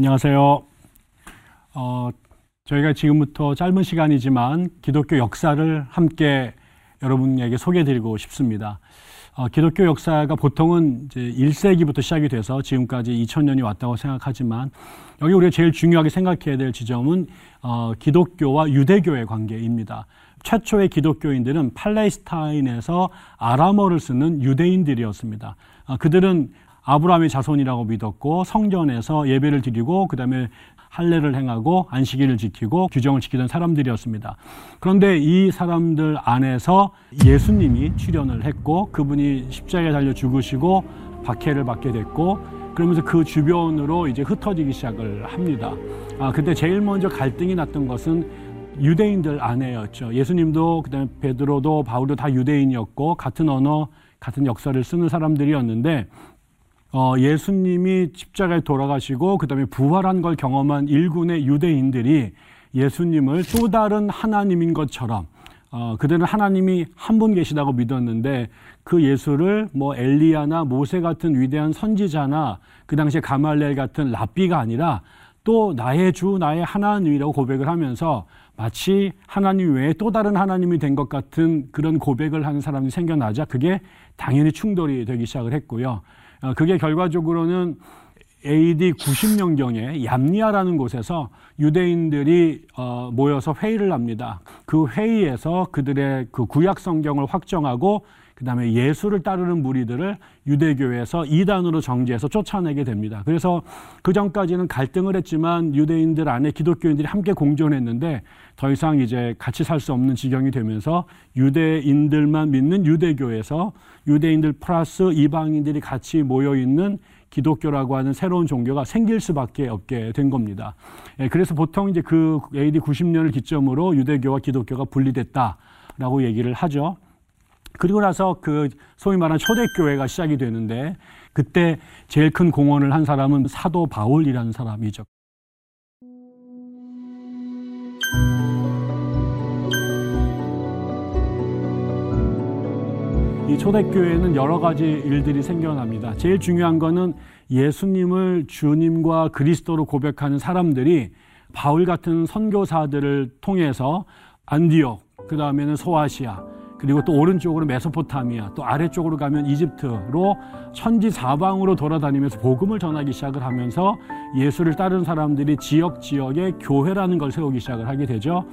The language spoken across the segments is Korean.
안녕하세요. 어, 저희가 지금부터 짧은 시간이지만 기독교 역사를 함께 여러분에게 소개해드리고 싶습니다. 어, 기독교 역사가 보통은 이제 1세기부터 시작이 돼서 지금까지 2000년이 왔다고 생각하지만 여기 우리가 제일 중요하게 생각해야 될 지점은 어, 기독교와 유대교의 관계입니다. 최초의 기독교인들은 팔레스타인에서 아람어를 쓰는 유대인들이었습니다. 어, 그들은 아브라함의 자손이라고 믿었고 성전에서 예배를 드리고 그다음에 할례를 행하고 안식일을 지키고 규정을 지키던 사람들이었습니다. 그런데 이 사람들 안에서 예수님이 출현을 했고 그분이 십자가에 달려 죽으시고 박해를 받게 됐고 그러면서 그 주변으로 이제 흩어지기 시작을 합니다. 아, 그때 제일 먼저 갈등이 났던 것은 유대인들 안에였죠. 예수님도 그다음에 베드로도 바울도 다 유대인이었고 같은 언어, 같은 역사를 쓰는 사람들이었는데 어, 예수님이 십자가에 돌아가시고 그다음에 부활한 걸 경험한 일군의 유대인들이 예수님을 또 다른 하나님인 것처럼 어, 그들은 하나님이 한 분 계시다고 믿었는데 그 예수를 뭐 엘리야나 모세 같은 위대한 선지자나 그 당시에 가말렐 같은 랍비가 아니라 또 나의 주 나의 하나님이라고 고백을 하면서 마치 하나님 외에 또 다른 하나님이 된 것 같은 그런 고백을 하는 사람이 생겨나자 그게 당연히 충돌이 되기 시작을 했고요. 어, 그게 결과적으로는 AD 90년경에 얌니아라는 곳에서 유대인들이 어, 모여서 회의를 합니다. 그 회의에서 그들의 그 구약 성경을 확정하고 그 다음에 예수를 따르는 무리들을 유대교에서 이단으로 정지해서 쫓아내게 됩니다. 그래서 그 전까지는 갈등을 했지만 유대인들 안에 기독교인들이 함께 공존했는데 더 이상 이제 같이 살 수 없는 지경이 되면서 유대인들만 믿는 유대교에서 유대인들 플러스 이방인들이 같이 모여 있는 기독교라고 하는 새로운 종교가 생길 수밖에 없게 된 겁니다. 예, 그래서 보통 이제 그 AD 90년을 기점으로 유대교와 기독교가 분리됐다라고 얘기를 하죠. 그리고 나서 그 소위 말하는 초대교회가 시작이 되는데 그때 제일 큰 공헌을 한 사람은 사도 바울이라는 사람이죠. 이 초대교회는 여러 가지 일들이 생겨납니다. 제일 중요한 거는 예수님을 주님과 그리스도로 고백하는 사람들이 바울 같은 선교사들을 통해서 안디옥, 그 다음에는 소아시아, 그리고 또 오른쪽으로 메소포타미아, 또 아래쪽으로 가면 이집트로 천지 사방으로 돌아다니면서 복음을 전하기 시작을 하면서 예수를 따르는 사람들이 지역 지역에 교회라는 걸 세우기 시작을 하게 되죠.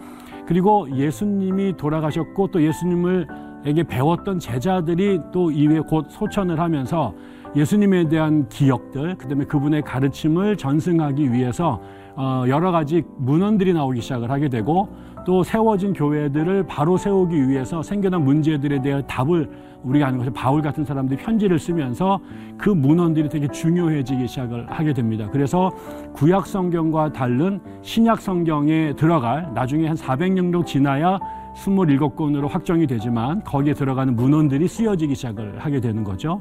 그리고 예수님이 돌아가셨고 또 예수님을 에게 배웠던 제자들이 또 이후에 곧 소천을 하면서 예수님에 대한 기억들, 그 다음에 그분의 가르침을 전승하기 위해서 어, 여러 가지 문헌들이 나오기 시작을 하게 되고 또 세워진 교회들을 바로 세우기 위해서 생겨난 문제들에 대한 답을 우리가 아는 것이 바울 같은 사람들이 편지를 쓰면서 그 문헌들이 되게 중요해지기 시작을 하게 됩니다. 그래서 구약 성경과 다른 신약 성경에 들어갈 나중에 한 400년 정도 지나야 27권으로 확정이 되지만 거기에 들어가는 문헌들이 쓰여지기 시작을 하게 되는 거죠.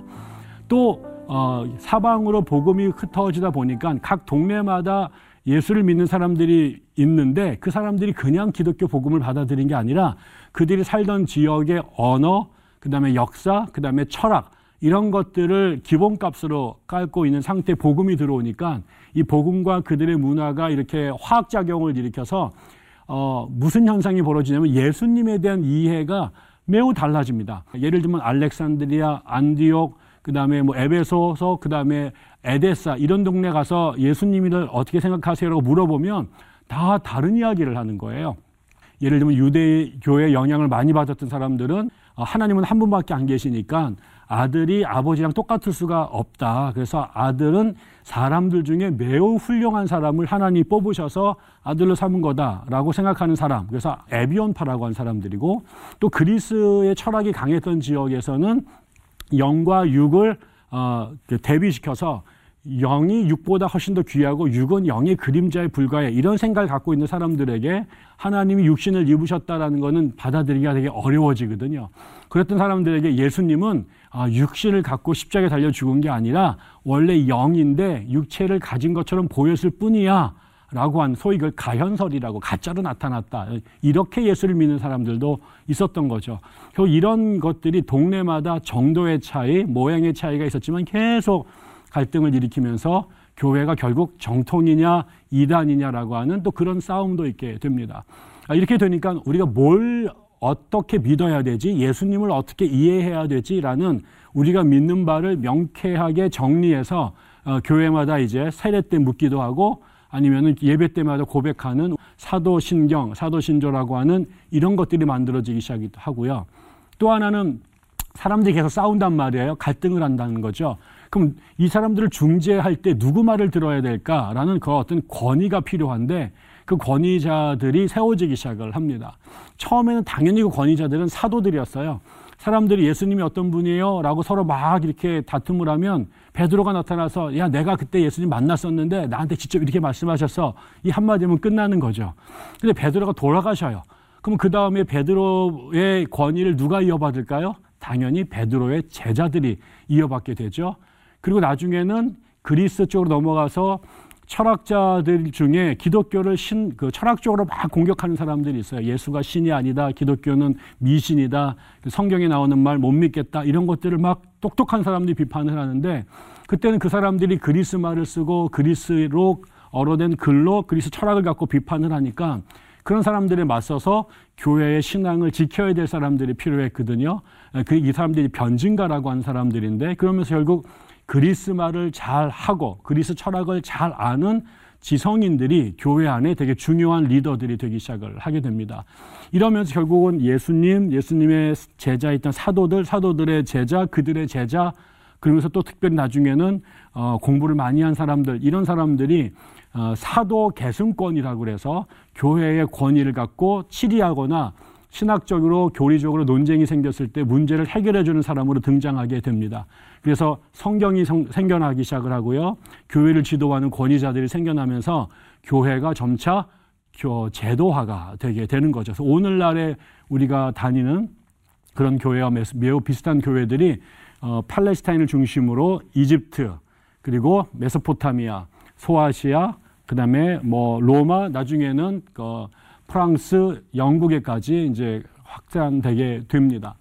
또 어, 사방으로 복음이 흩어지다 보니까 각 동네마다 예수를 믿는 사람들이 있는데 그 사람들이 그냥 기독교 복음을 받아들인 게 아니라 그들이 살던 지역의 언어, 그 다음에 역사, 그 다음에 철학, 이런 것들을 기본값으로 깔고 있는 상태 복음이 들어오니까 이 복음과 그들의 문화가 이렇게 화학작용을 일으켜서 어, 무슨 현상이 벌어지냐면 예수님에 대한 이해가 매우 달라집니다. 예를 들면 알렉산드리아, 안디옥, 그 다음에 뭐 에베소서, 그 다음에 에데사 이런 동네 가서 예수님을 어떻게 생각하세요라고 물어보면 다 다른 이야기를 하는 거예요. 예를 들면 유대교의 영향을 많이 받았던 사람들은 어, 하나님은 한 분밖에 안 계시니까 아들이 아버지랑 똑같을 수가 없다. 그래서 아들은 사람들 중에 매우 훌륭한 사람을 하나님이 뽑으셔서 아들로 삼은 거다라고 생각하는 사람. 그래서 에비온파라고 하는 사람들이고 또 그리스의 철학이 강했던 지역에서는 영과 육을 어, 그 대비시켜서 영이 육보다 훨씬 더 귀하고 육은 영의 그림자에 불과해 이런 생각을 갖고 있는 사람들에게 하나님이 육신을 입으셨다라는 것은 받아들이기가 되게 어려워지거든요. 그랬던 사람들에게 예수님은 아, 육신을 갖고 십자가에 달려 죽은 게 아니라 원래 영인데 육체를 가진 것처럼 보였을 뿐이야. 라고 한 소위 그 가현설이라고 가짜로 나타났다. 이렇게 예수를 믿는 사람들도 있었던 거죠. 이런 것들이 동네마다 정도의 차이, 모양의 차이가 있었지만 계속 갈등을 일으키면서 교회가 결국 정통이냐 이단이냐라고 하는 또 그런 싸움도 있게 됩니다. 아, 이렇게 되니까 우리가 뭘 어떻게 믿어야 되지? 예수님을 어떻게 이해해야 되지라는 우리가 믿는 바를 명쾌하게 정리해서 어, 교회마다 이제 세례 때 묻기도 하고 아니면은 예배 때마다 고백하는 사도신경, 사도신조라고 하는 이런 것들이 만들어지기 시작하고요. 또 하나는 사람들이 계속 싸운단 말이에요. 갈등을 한다는 거죠. 그럼 이 사람들을 중재할 때 누구 말을 들어야 될까라는 그 어떤 권위가 필요한데 그 권위자들이 세워지기 시작을 합니다. 처음에는 당연히 그 권위자들은 사도들이었어요. 사람들이 예수님이 어떤 분이에요? 라고 서로 막 이렇게 다툼을 하면 베드로가 나타나서 야 내가 그때 예수님 만났었는데 나한테 직접 이렇게 말씀하셔서 이 한마디면 끝나는 거죠. 근데 베드로가 돌아가셔요. 그럼 그 다음에 베드로의 권위를 누가 이어받을까요? 당연히 베드로의 제자들이 이어받게 되죠. 그리고 나중에는 그리스 쪽으로 넘어가서 철학자들 중에 기독교를 신, 그 철학적으로 막 공격하는 사람들이 있어요. 예수가 신이 아니다. 기독교는 미신이다. 성경에 나오는 말 못 믿겠다. 이런 것들을 막 똑똑한 사람들이 비판을 하는데 그때는 그 사람들이 그리스 말을 쓰고 그리스로 어로된 글로 그리스 철학을 갖고 비판을 하니까 그런 사람들에 맞서서 교회의 신앙을 지켜야 될 사람들이 필요했거든요. 그 이 사람들이 변증가라고 하는 사람들인데 그러면서 결국 그리스 말을 잘 하고 그리스 철학을 잘 아는 지성인들이 교회 안에 되게 중요한 리더들이 되기 시작을 하게 됩니다. 이러면서 결국은 예수님, 예수님의 제자였던 사도들, 사도들의 제자, 그들의 제자, 그러면서 또 특별히 나중에는 어, 공부를 많이 한 사람들, 이런 사람들이 어, 사도 계승권이라고 그래서 교회의 권위를 갖고 치리하거나 신학적으로 교리적으로 논쟁이 생겼을 때 문제를 해결해 주는 사람으로 등장하게 됩니다. 그래서 성경이 성, 생겨나기 시작을 하고요. 교회를 지도하는 권위자들이 생겨나면서 교회가 점차 제도화가 되게 되는 거죠. 그래서 오늘날에 우리가 다니는 그런 교회와 매우 비슷한 교회들이 어, 팔레스타인을 중심으로 이집트 그리고 메소포타미아, 소아시아, 그다음에 뭐 로마, 나중에는 그 프랑스, 영국에까지 이제 확장되게 됩니다.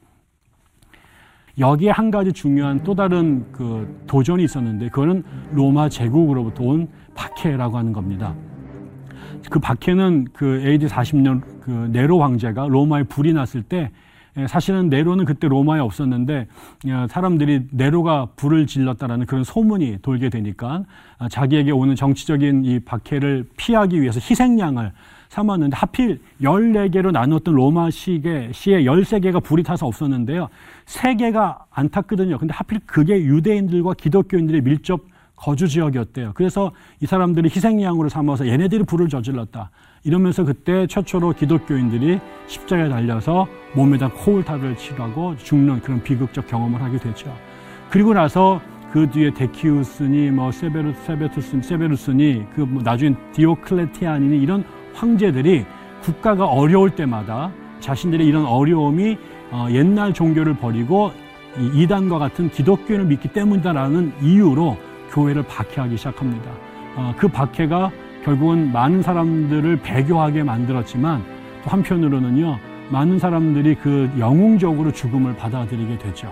여기에 한 가지 중요한 또 다른 그 도전이 있었는데 그거는 로마 제국으로부터 온 박해라고 하는 겁니다. 그 박해는 그 AD 40년 그 네로 황제가 로마에 불이 났을 때 예, 사실은 네로는 그때 로마에 없었는데 어, 사람들이 네로가 불을 질렀다라는 그런 소문이 돌게 되니까 아, 자기에게 오는 정치적인 이 박해를 피하기 위해서 희생양을 삼았는데 하필 14개로 나눴던 로마 시계, 시에 13개가 불이 타서 없었는데요. 3개가 안 탔거든요. 근데 하필 그게 유대인들과 기독교인들의 밀접 거주 지역이었대요. 그래서 이 사람들이 희생양으로 삼아서 얘네들이 불을 저질렀다. 이러면서 그때 최초로 기독교인들이 십자가에 달려서 몸에다 코울타를 치하고 죽는 그런 비극적 경험을 하게 되죠. 그리고 나서 그 뒤에 데키우스니 뭐 세베르 세베투스 세베루스니 그 뭐 나중에 디오클레티안이니 이런 황제들이 국가가 어려울 때마다 자신들의 이런 어려움이 어, 옛날 종교를 버리고 이단과 같은 기독교를 믿기 때문이다라는 이유로 교회를 박해하기 시작합니다. 어, 그 박해가 결국은 많은 사람들을 배교하게 만들었지만 또 한편으로는요 많은 사람들이 그 영웅적으로 죽음을 받아들이게 되죠.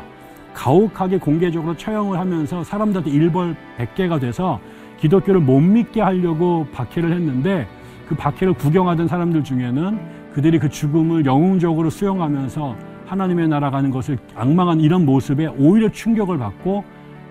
가혹하게 공개적으로 처형을 하면서 사람들한테 일벌백계가 돼서 기독교를 못 믿게 하려고 박해를 했는데 그 박해를 구경하던 사람들 중에는 그들이 그 죽음을 영웅적으로 수용하면서 하나님의 나라 가는 것을 악망한 이런 모습에 오히려 충격을 받고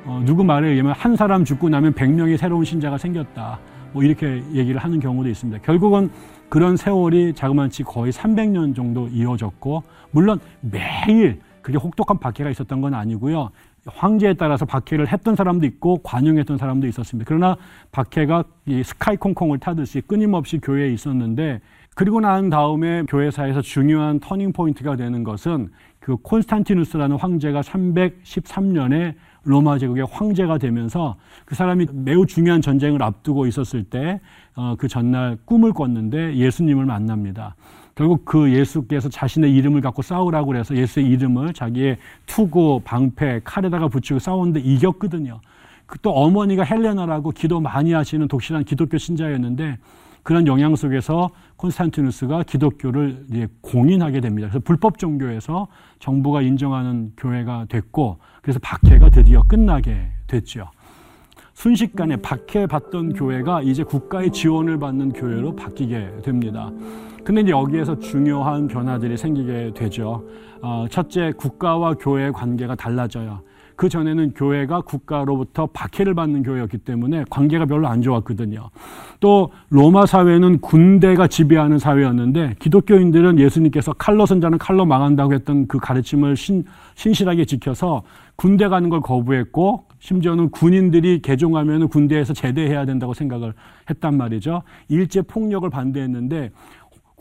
어, 누구 말에 의하면 한 사람 죽고 나면 백명의 새로운 신자가 생겼다. 뭐 이렇게 얘기를 하는 경우도 있습니다. 결국은 그런 세월이 자그만치 거의 300년 정도 이어졌고 물론 매일 그게 혹독한 박해가 있었던 건 아니고요. 황제에 따라서 박해를 했던 사람도 있고 관용했던 사람도 있었습니다. 그러나 박해가 이 스카이 콩콩을 타듯이 끊임없이 교회에 있었는데 그리고 난 다음에 교회사에서 중요한 turning point가 되는 것은 그 콘스탄티누스라는 황제가 313년에 로마 제국의 황제가 되면서 그 사람이 매우 중요한 전쟁을 앞두고 있었을 때그 어, 전날 꿈을 꿨는데 예수님을 만납니다. 결국 그 예수께서 자신의 이름을 갖고 싸우라고 그래서 예수의 이름을 자기의 투구, 방패, 칼에다가 붙이고 싸우는데 이겼거든요. 그또 어머니가 헬레나라고 기도 많이 하시는 독실한 기독교 신자였는데 그런 영향 속에서 콘스탄티누스가 기독교를 공인하게 됩니다. 그래서 불법 종교에서 정부가 인정하는 교회가 됐고 그래서 박해가 드디어 끝나게 됐죠. 순식간에 박해받던 교회가 이제 국가의 지원을 받는 교회로 바뀌게 됩니다. 근데 이제 여기에서 중요한 변화들이 생기게 되죠. 어, 첫째, 국가와 교회의 관계가 달라져요. 그 전에는 교회가 국가로부터 박해를 받는 교회였기 때문에 관계가 별로 안 좋았거든요. 또 로마 사회는 군대가 지배하는 사회였는데 기독교인들은 예수님께서 칼로 선자는 칼로 망한다고 했던 그 가르침을 신, 신실하게 지켜서 군대 가는 걸 거부했고 심지어는 군인들이 개종하면 군대에서 제대해야 된다고 생각을 했단 말이죠. 일체 폭력을 반대했는데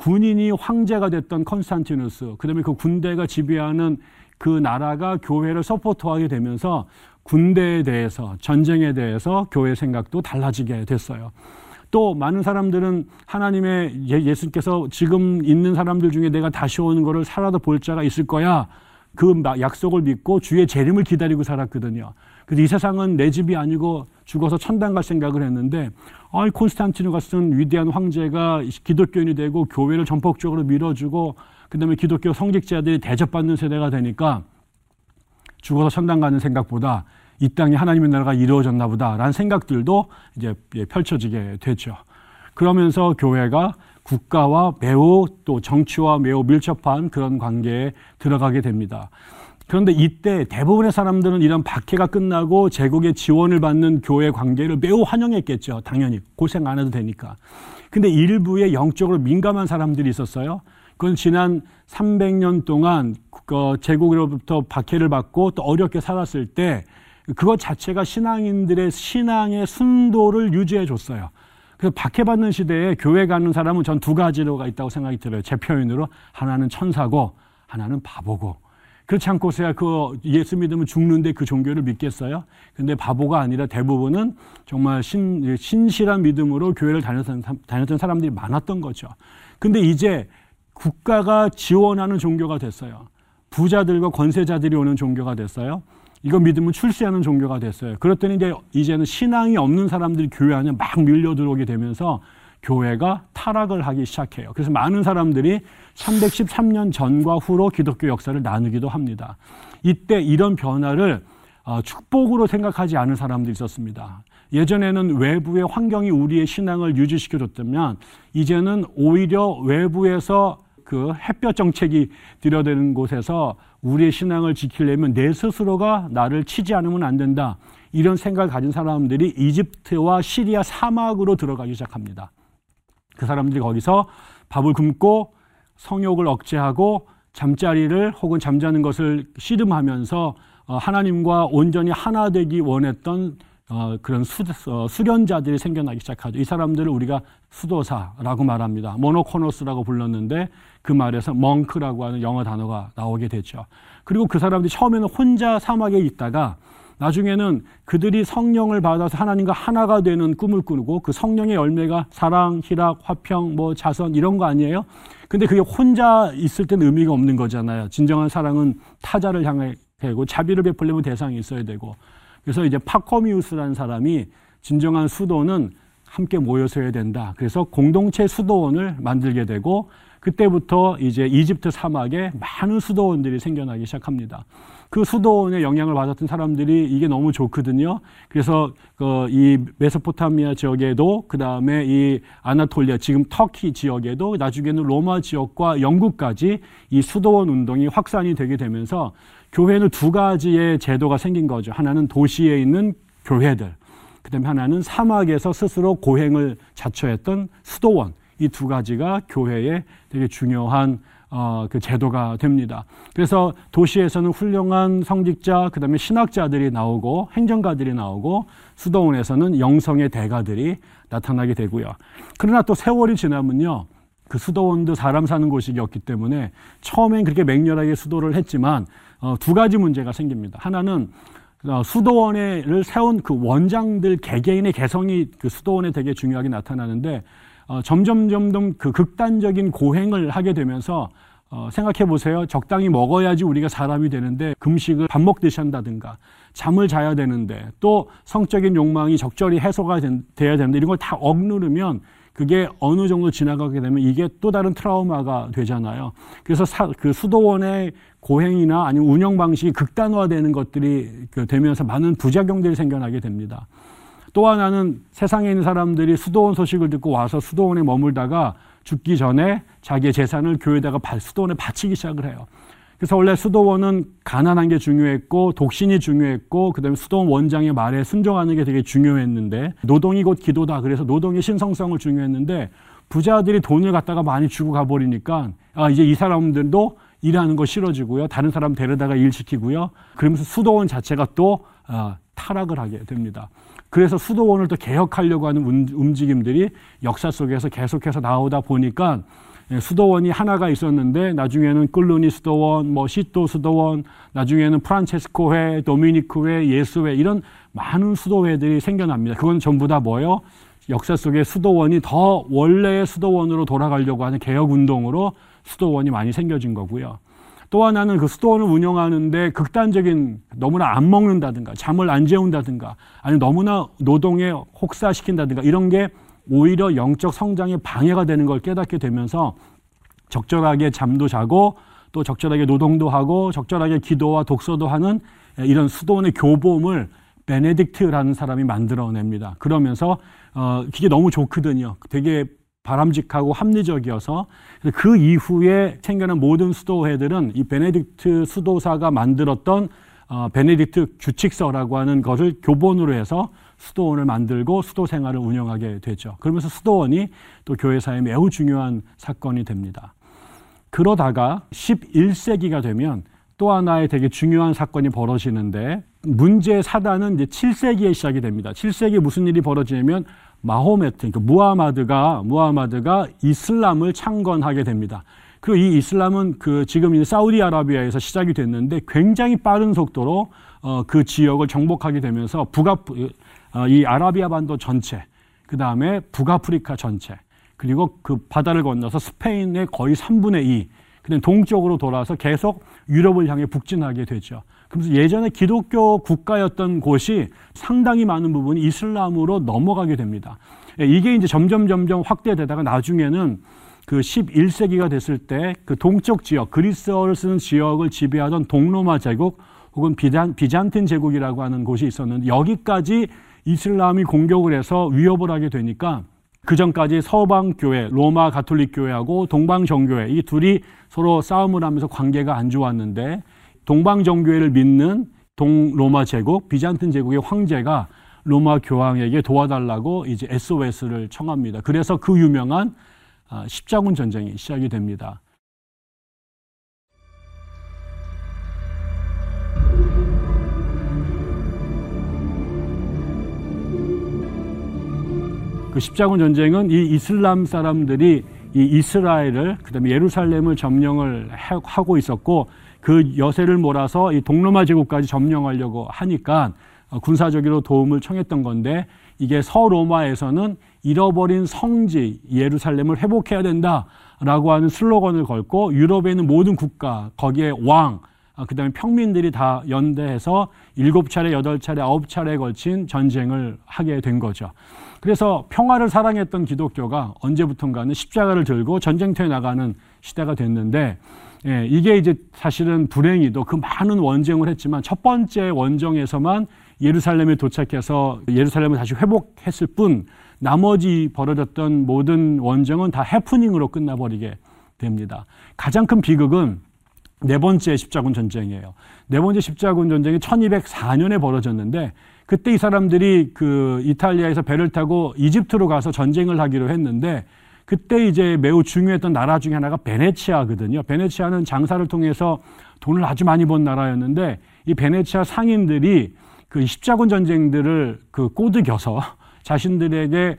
군인이 황제가 됐던 컨스탄티누스, 그 다음에 그 군대가 지배하는 그 나라가 교회를 support하게 되면서 군대에 대해서 전쟁에 대해서 교회 생각도 달라지게 됐어요. 또 많은 사람들은 하나님의 예, 예수님께서 지금 있는 사람들 중에 내가 다시 오는 것을 살아도 볼 자가 있을 거야. 그 약속을 믿고 주의 재림을 기다리고 살았거든요. 그래서 이 세상은 내 집이 아니고 죽어서 천당 갈 생각을 했는데 아이 콘스탄티누 같은 위대한 황제가 기독교인이 되고 교회를 전폭적으로 밀어주고 그다음에 기독교 성직자들이 대접받는 세대가 되니까 죽어서 천당 가는 생각보다 이 땅에 하나님의 나라가 이루어졌나 보다라는 생각들도 이제 예, 펼쳐지게 되죠. 그러면서 교회가 국가와 매우 또 정치와 매우 밀접한 그런 관계에 들어가게 됩니다. 그런데 이때 대부분의 사람들은 이런 박해가 끝나고 제국의 지원을 받는 교회 관계를 매우 환영했겠죠. 당연히 고생 안 해도 되니까. 근데 일부의 영적으로 민감한 사람들이 있었어요. 그건 지난 300년 동안 그 제국으로부터 박해를 받고 또 어렵게 살았을 때 그것 자체가 신앙인들의 신앙의 순도를 유지해 줬어요. 그래서 박해받는 시대에 교회 가는 사람은 전 두 가지로가 있다고 생각이 들어요. 제 표현으로 하나는 천사고 하나는 바보고. 그렇지 않고서야 그 예수 믿으면 죽는데 그 종교를 믿겠어요? 근데 바보가 아니라 대부분은 정말 신, 신실한 믿음으로 교회를 다녔던, 다녔던 사람들이 많았던 거죠. 근데 이제 국가가 지원하는 종교가 됐어요. 부자들과 권세자들이 오는 종교가 됐어요. 이거 믿으면 출세하는 종교가 됐어요. 그랬더니 이제 이제는 신앙이 없는 사람들이 교회 안에 막 밀려 들어오게 되면서 교회가 타락을 하기 시작해요. 그래서 많은 사람들이 313년 전과 후로 기독교 역사를 나누기도 합니다. 이때 이런 변화를 어, 축복으로 생각하지 않은 사람들이 있었습니다. 예전에는 외부의 환경이 우리의 신앙을 유지시켜줬다면 이제는 오히려 외부에서 그 햇볕 정책이 들여대는 곳에서 우리의 신앙을 지키려면 내 스스로가 나를 치지 않으면 안 된다. 이런 생각을 가진 사람들이 이집트와 시리아 사막으로 들어가기 시작합니다. 그 사람들이 거기서 밥을 굶고 성욕을 억제하고 잠자리를 혹은 잠자는 것을 씨름하면서 어, 하나님과 온전히 하나 되기 원했던 어, 그런 수, 어, 수련자들이 생겨나기 시작하죠. 이 사람들을 우리가 수도사라고 말합니다. 모노코노스라고 불렀는데 그 말에서 멍크라고 하는 영어 단어가 나오게 되죠. 그리고 그 사람들이 처음에는 혼자 사막에 있다가 나중에는 그들이 성령을 받아서 하나님과 하나가 되는 꿈을 꾸고 그 성령의 열매가 사랑, 희락, 화평, 뭐 자선 이런 거 아니에요? 근데 그게 혼자 있을 때는 의미가 없는 거잖아요. 진정한 사랑은 타자를 향해 되고 자비를 베풀려면 대상이 있어야 되고 그래서 이제 파커미우스라는 사람이 진정한 수도는 함께 모여서 해야 된다. 그래서 공동체 수도원을 만들게 되고 그때부터 이제 이집트 사막에 많은 수도원들이 생겨나기 시작합니다. 그 수도원의 영향을 받았던 사람들이 이게 너무 좋거든요. 그래서 그이 메소포타미아 지역에도 그 다음에 이 아나톨리아 지금 터키 지역에도 나중에는 로마 지역과 영국까지 이 수도원 운동이 확산이 되게 되면서 교회는 두 가지의 제도가 생긴 거죠. 하나는 도시에 있는 교회들, 그다음에 하나는 사막에서 스스로 고행을 자처했던 수도원. 이 두 가지가 교회의 되게 중요한 어, 그 제도가 됩니다. 그래서 도시에서는 훌륭한 성직자, 그 다음에 신학자들이 나오고 행정가들이 나오고 수도원에서는 영성의 대가들이 나타나게 되고요. 그러나 또 세월이 지나면요. 그 수도원도 사람 사는 곳이었기 때문에 처음엔 그렇게 맹렬하게 수도를 했지만 어, 두 가지 문제가 생깁니다. 하나는 어, 수도원을 세운 그 원장들 개개인의 개성이 그 수도원에 되게 중요하게 나타나는데 어, 점점 점점 그 극단적인 고행을 하게 되면서 어, 생각해 보세요. 적당히 먹어야지 우리가 사람이 되는데 금식을 밥 먹듯이 한다든가 잠을 자야 되는데 또 성적인 욕망이 적절히 해소가 된, 돼야 되는데 이런 걸 다 억누르면 그게 어느 정도 지나가게 되면 이게 또 다른 트라우마가 되잖아요. 그래서 사, 그 수도원의 고행이나 아니면 운영 방식이 극단화되는 것들이 그 되면서 많은 부작용들이 생겨나게 됩니다. 또 하나는 세상에 있는 사람들이 수도원 소식을 듣고 와서 수도원에 머물다가 죽기 전에 자기의 재산을 교회에다가 수도원에 바치기 시작을 해요. 그래서 원래 수도원은 가난한 게 중요했고 독신이 중요했고 그다음에 수도원 원장의 말에 순종하는 게 되게 중요했는데 노동이 곧 기도다. 그래서 노동의 신성성을 중요했는데 부자들이 돈을 갖다가 많이 주고 가버리니까 아 이제 이 사람들도 일하는 거 싫어지고요. 다른 사람 데려다가 일 시키고요. 그러면서 수도원 자체가 또 아, 타락을 하게 됩니다. 그래서 수도원을 또 개혁하려고 하는 움직임들이 역사 속에서 계속해서 나오다 보니까 예, 수도원이 하나가 있었는데 나중에는 끌루니 수도원, 뭐 시토 수도원, 나중에는 프란체스코 회, 도미니크 회, 예수회 이런 많은 수도회들이 생겨납니다. 그건 전부 다 뭐예요? 역사 속에 수도원이 더 원래의 수도원으로 돌아가려고 하는 개혁 운동으로 수도원이 많이 생겨진 거고요. 또 하나는 그 수도원을 운영하는데 극단적인 너무나 안 먹는다든가 잠을 안 재운다든가 아니 너무나 노동에 혹사시킨다든가 이런 게 오히려 영적 성장에 방해가 되는 걸 깨닫게 되면서 적절하게 잠도 자고 또 적절하게 노동도 하고 적절하게 기도와 독서도 하는 이런 수도원의 교범을 베네딕트라는 사람이 만들어냅니다. 그러면서 어 그게 너무 좋거든요. 되게 바람직하고 합리적이어서 그 이후에 생겨난 모든 수도회들은 이 베네딕트 수도사가 만들었던 어, 베네딕트 규칙서라고 하는 것을 교본으로 해서 수도원을 만들고 수도 생활을 운영하게 되죠. 그러면서 수도원이 또 교회사에 매우 중요한 사건이 됩니다. 그러다가 11세기가 되면 또 하나의 되게 중요한 사건이 벌어지는데 문제 사단은 이제 7세기에 시작이 됩니다. 7세기에 무슨 일이 벌어지냐면 마호메트, 그러니까 무하마드가 무하마드가 이슬람을 창건하게 됩니다. 그리고 이 이슬람은 그 지금 이제 사우디아라비아에서 시작이 됐는데 굉장히 빠른 속도로 어, 그 지역을 정복하게 되면서 북아 어, 이 아라비아 반도 전체, 그 다음에 북아프리카 전체, 그리고 그 바다를 건너서 스페인의 거의 3분의 2, 그다음 동쪽으로 돌아서 계속 유럽을 향해 북진하게 되죠. 그래서 예전에 기독교 국가였던 곳이 상당히 많은 부분이 이슬람으로 넘어가게 됩니다. 예, 이게 이제 점점 점점 확대되다가 나중에는 그 11세기가 됐을 때 그 동쪽 지역, 그리스어를 쓰는 지역을 지배하던 동로마 제국 혹은 비잔, 비잔틴 제국이라고 하는 곳이 있었는데 여기까지 이슬람이 공격을 해서 위협을 하게 되니까 그 전까지 서방 교회, 로마 가톨릭 교회하고 동방 정교회 이 둘이 서로 싸움을 하면서 관계가 안 좋았는데 동방 정교회를 믿는 동로마 제국, 비잔틴 제국의 황제가 로마 교황에게 도와달라고 이제 SOS를 청합니다. 그래서 그 유명한 아, 십자군 전쟁이 시작이 됩니다. 그 십자군 전쟁은 이 이슬람 사람들이 이 이스라엘을 그다음에 예루살렘을 점령을 하고 있었고 그 여세를 몰아서 이 동로마 제국까지 점령하려고 하니까 어, 군사적으로 도움을 청했던 건데 이게 서로마에서는 잃어버린 성지 예루살렘을 회복해야 된다라고 하는 슬로건을 걸고 유럽에 있는 모든 국가 거기에 왕 아, 그다음에 평민들이 다 연대해서 일곱 차례, 여덟 차례, 아홉 차례에 걸친 전쟁을 하게 된 거죠. 그래서 평화를 사랑했던 기독교가 언제부턴가는 십자가를 들고 전쟁터에 나가는 시대가 됐는데 예, 이게 이제 사실은 불행히도 그 많은 원정을 했지만 첫 번째 원정에서만 예루살렘에 도착해서 예루살렘을 다시 회복했을 뿐 나머지 벌어졌던 모든 원정은 다 해프닝으로 끝나버리게 됩니다. 가장 큰 비극은 네 번째 십자군 전쟁이에요. 네 번째 십자군 전쟁이 1204년에 벌어졌는데 그때 이 사람들이 그 이탈리아에서 배를 타고 이집트로 가서 전쟁을 하기로 했는데 그때 이제 매우 중요했던 나라 중에 하나가 베네치아거든요. 베네치아는 장사를 통해서 돈을 아주 많이 번 나라였는데 이 베네치아 상인들이 그 십자군 전쟁들을 그 꼬드겨서 자신들에게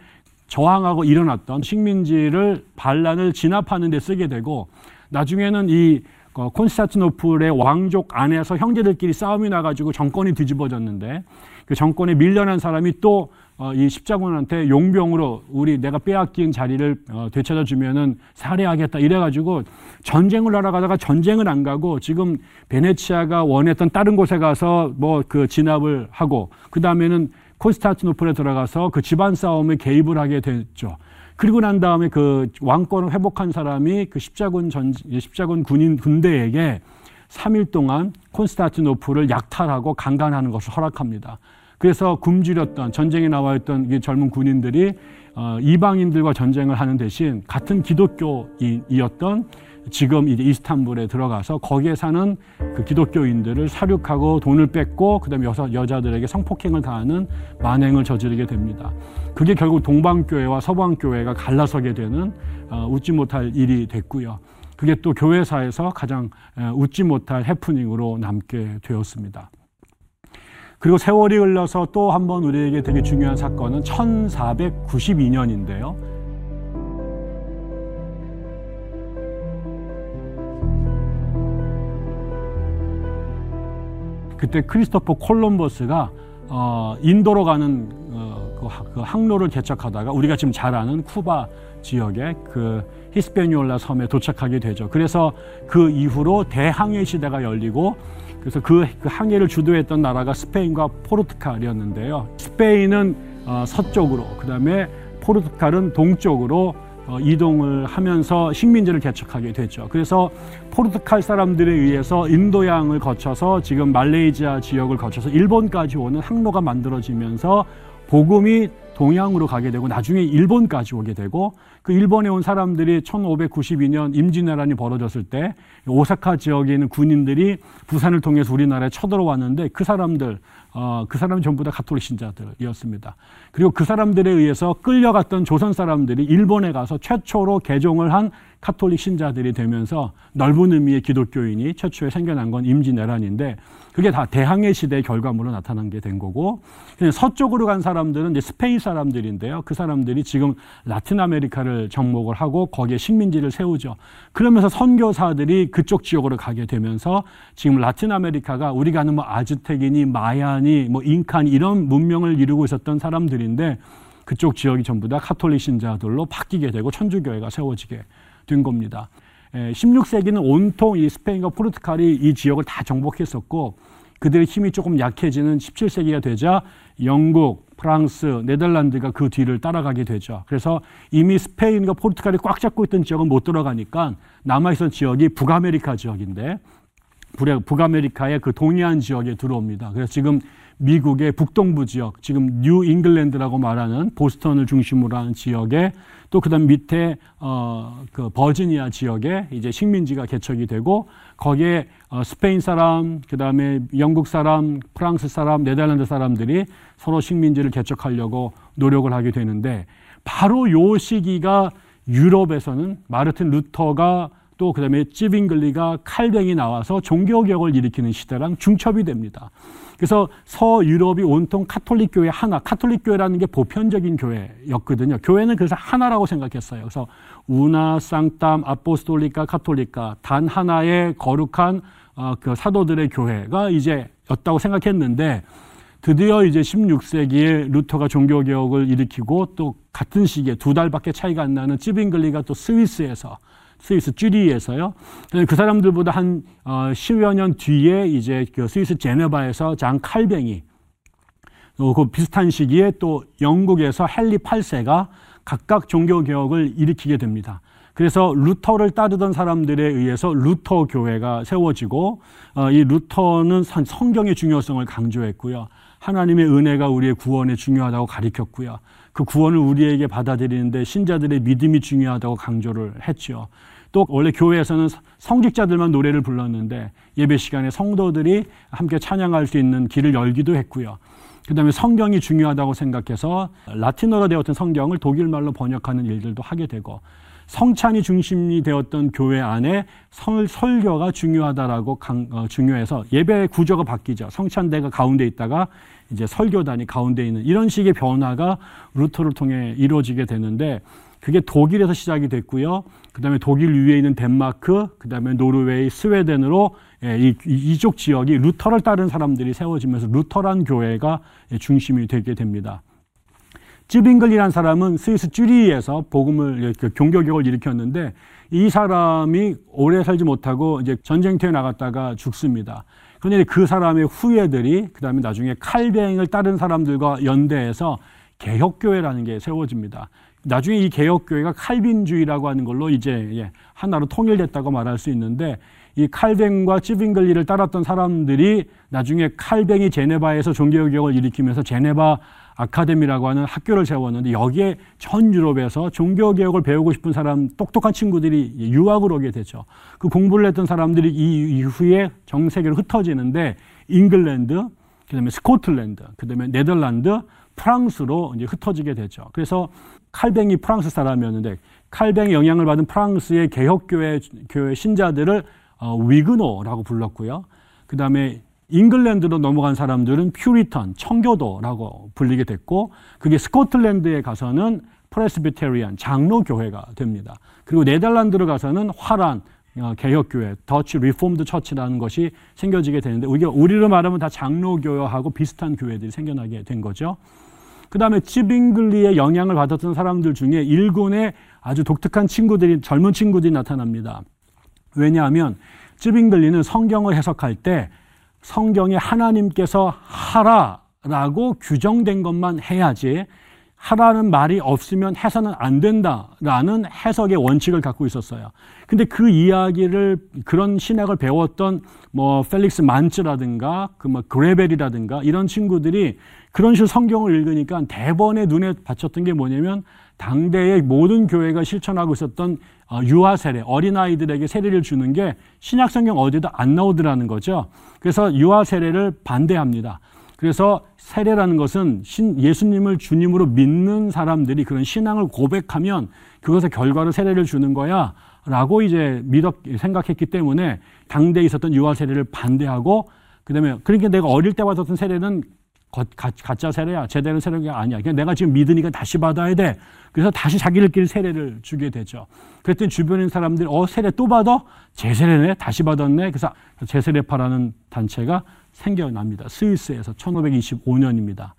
저항하고 일어났던 식민지를 반란을 진압하는 데 쓰게 되고 나중에는 이 어, 콘스타티노플의 왕족 안에서 형제들끼리 싸움이 나가지고 정권이 뒤집어졌는데 그 정권에 밀려난 사람이 또 이 어, 십자군한테 용병으로 우리 내가 빼앗긴 자리를 어, 되찾아 주면은 살해하겠다 이래가지고 전쟁을 하러 가다가 전쟁을 안 가고 지금 베네치아가 원했던 다른 곳에 가서 뭐 그 진압을 하고 그 다음에는 콘스타티노플에 들어가서 그 집안 싸움에 개입을 하게 됐죠. 그리고 난 다음에 그 왕권을 회복한 사람이 그 십자군 전 십자군 군인 군대에게 3일 동안 콘스타티노플을 약탈하고 강간하는 것을 허락합니다. 그래서 굶주렸던 전쟁에 나와 있던 젊은 군인들이 어, 이방인들과 전쟁을 하는 대신 같은 기독교인이었던 지금 이제 이스탄불에 들어가서 거기에 사는 그 기독교인들을 사륙하고 돈을 뺏고 그다음에 여자, 여자들에게 성폭행을 당하는 만행을 저지르게 됩니다. 그게 결국 동방교회와 서방교회가 갈라서게 되는 어, 웃지 못할 일이 됐고요. 그게 또 교회사에서 가장 웃지 못할 해프닝으로 남게 되었습니다. 그리고 세월이 흘러서 또 한 번 우리에게 되게 중요한 사건은 1492년인데요. 그때 크리스토퍼 콜럼버스가 어, 인도로 가는 어, 그, 그 항로를 개척하다가 우리가 지금 잘 아는 쿠바 지역의 그 히스페니올라 섬에 도착하게 되죠. 그래서 그 이후로 대항해 시대가 열리고 그래서 그, 그 항해를 주도했던 나라가 스페인과 포르투갈이었는데요. 스페인은 어, 서쪽으로, 그 다음에 포르투갈은 동쪽으로 어, 이동을 하면서 식민지를 개척하게 됐죠. 그래서 포르투갈 사람들에 의해서 인도양을 거쳐서 지금 말레이시아 지역을 거쳐서 일본까지 오는 항로가 만들어지면서 복음이 동양으로 가게 되고 나중에 일본까지 오게 되고 그 일본에 온 사람들이 1592년 임진왜란이 벌어졌을 때 오사카 지역에 있는 군인들이 부산을 통해서 우리나라에 쳐들어왔는데 그 사람들 어, 그 사람은 전부 다 가톨릭 신자들이었습니다. 그리고 그 사람들에 의해서 끌려갔던 조선 사람들이 일본에 가서 최초로 개종을 한 카톨릭 신자들이 되면서 넓은 의미의 기독교인이 최초에 생겨난 건 임진왜란인데 그게 다 대항해 시대의 결과물로 나타난 게 된 거고 서쪽으로 간 사람들은 이제 스페인 사람들인데요. 그 사람들이 지금 라틴 아메리카를 정복을 하고 거기에 식민지를 세우죠. 그러면서 선교사들이 그쪽 지역으로 가게 되면서 지금 라틴 아메리카가 우리가 아는 뭐 아즈텍이니 마야니 뭐 인카니 이런 문명을 이루고 있었던 사람들인데 그쪽 지역이 전부 다 카톨릭 신자들로 바뀌게 되고 천주교회가 세워지게 된 겁니다. 16세기는 온통 이 스페인과 포르투갈이 이 지역을 다 정복했었고 그들의 힘이 조금 약해지는 17세기가 되자 영국, 프랑스, 네덜란드가 그 뒤를 따라가게 되죠. 그래서 이미 스페인과 포르투갈이 꽉 잡고 있던 지역은 못 들어가니까 남아있던 지역이 북아메리카 지역인데 북아메리카의 그 동해안 지역에 들어옵니다. 그래서 지금 미국의 북동부 지역, 지금 뉴 잉글랜드라고 말하는 보스턴을 중심으로 하는 지역에 또 그다음 밑에 어그 버지니아 지역에 이제 식민지가 개척이 되고 거기에 어 스페인 사람, 그다음에 영국 사람, 프랑스 사람, 네덜란드 사람들이 서로 식민지를 개척하려고 노력을 하게 되는데 바로 요 시기가 유럽에서는 마르틴 루터가 또 그다음에 찌빙글리가 칼뱅이 나와서 종교개혁을 일으키는 시대랑 중첩이 됩니다. 그래서 서유럽이 온통 카톨릭 교회 하나, 카톨릭 교회라는 게 보편적인 교회였거든요. 교회는 그래서 하나라고 생각했어요. 그래서 una, sanctam, apostolica, catholica 단 하나의 거룩한 어, 그 사도들의 교회가 이제 였다고 생각했는데 드디어 이제 16세기에 루터가 종교개혁을 일으키고 또 같은 시기에 두 달밖에 차이가 안 나는 찌빙글리가 또 스위스에서 스위스 취리히에서요. 그 사람들보다 한 어, 10여 년 뒤에 이제 그 스위스 제네바에서 장 칼뱅이 어, 그 비슷한 시기에 또 영국에서 헨리 8세가 각각 종교 개혁을 일으키게 됩니다. 그래서 루터를 따르던 사람들에 의해서 루터 교회가 세워지고 어, 이 루터는 성경의 중요성을 강조했고요. 하나님의 은혜가 우리의 구원에 중요하다고 가르쳤고요. 그 구원을 우리에게 받아들이는데 신자들의 믿음이 중요하다고 강조를 했죠. 또 원래 교회에서는 성직자들만 노래를 불렀는데 예배 시간에 성도들이 함께 찬양할 수 있는 길을 열기도 했고요. 그 다음에 성경이 중요하다고 생각해서 라틴어로 되었던 성경을 독일말로 번역하는 일들도 하게 되고 성찬이 중심이 되었던 교회 안에 설, 설교가 중요하다라고 강, 어, 중요해서 예배 구조가 바뀌죠. 성찬대가 가운데 있다가 이제 설교단이 가운데 있는 이런 식의 변화가 루터를 통해 이루어지게 되는데 그게 독일에서 시작이 됐고요. 그 다음에 독일 위에 있는 덴마크, 그 다음에 노르웨이, 스웨덴으로 예, 이, 이쪽 지역이 루터를 따른 사람들이 세워지면서 Lutheran 교회가 중심이 되게 됩니다. 찌빙글리라는 사람은 스위스 취리히에서 복음을 그 종교개혁을 일으켰는데 이 사람이 오래 살지 못하고 이제 전쟁터에 나갔다가 죽습니다. 그런데 그 사람의 후예들이 그 다음에 나중에 칼뱅을 따른 사람들과 연대해서 개혁교회라는 게 세워집니다. 나중에 이 개혁교회가 칼빈주의라고 하는 걸로 이제 예, 하나로 통일됐다고 말할 수 있는데 이 칼뱅과 찌빙글리를 따랐던 사람들이 나중에 칼뱅이 제네바에서 종교개혁을 일으키면서 제네바 아카데미라고 하는 학교를 세웠는데 여기에 전 유럽에서 종교개혁을 배우고 싶은 사람 똑똑한 친구들이 유학을 오게 되죠. 그 공부를 했던 사람들이 이 이후에 정 세계로 흩어지는데 잉글랜드, 그다음에 스코틀랜드, 그다음에 네덜란드, 프랑스로 이제 흩어지게 되죠. 그래서 칼뱅이 프랑스 사람이었는데 칼뱅의 영향을 받은 프랑스의 개혁교회 교회 신자들을 어, 위그노라고 불렀고요. 그 다음에 잉글랜드로 넘어간 사람들은 Puritan, 청교도라고 불리게 됐고, 그게 스코틀랜드에 가서는 Presbyterian, 장로교회가 됩니다. 그리고 네덜란드로 가서는 화란, 어, 개혁교회, Dutch Reformed Church라는 것이 생겨지게 되는데, 우리가 우리로 말하면 다 장로교회하고 비슷한 교회들이 생겨나게 된 거죠. 그 다음에 찌빙글리의 영향을 받았던 사람들 중에 일군의 아주 독특한 친구들이, 젊은 친구들이 나타납니다. 왜냐하면 찌빙글리는 성경을 해석할 때 성경에 하나님께서 하라라고 규정된 것만 해야지 하라는 말이 없으면 해서는 안 된다라는 해석의 원칙을 갖고 있었어요. 근데 그 이야기를 그런 신학을 배웠던 뭐 펠릭스 만츠라든가 그 뭐 그레벨이라든가 이런 친구들이 그런 식으로 성경을 읽으니까 대번에 눈에 받쳤던 게 뭐냐면 당대의 모든 교회가 실천하고 있었던 어, 유아 세례, 어린아이들에게 세례를 주는 게 신약 성경 어디도 안 나오더라는 거죠. 그래서 유아 세례를 반대합니다. 그래서 세례라는 것은 신, 예수님을 주님으로 믿는 사람들이 그런 신앙을 고백하면 그것의 결과로 세례를 주는 거야. 라고 이제 믿었, 생각했기 때문에 당대에 있었던 유아 세례를 반대하고 그 다음에 그러니까 내가 어릴 때 받았던 세례는 가, 짜 세례야. 제대로 세례가 아니야. 그냥 내가 지금 믿으니까 다시 받아야 돼. 그래서 다시 자기들끼리 세례를 주게 되죠. 그랬더니 주변에 사람들이 어 세례 또 받아? 제세례네? 다시 받았네? 그래서 제세례파라는 단체가 생겨납니다. 스위스에서 1525년입니다.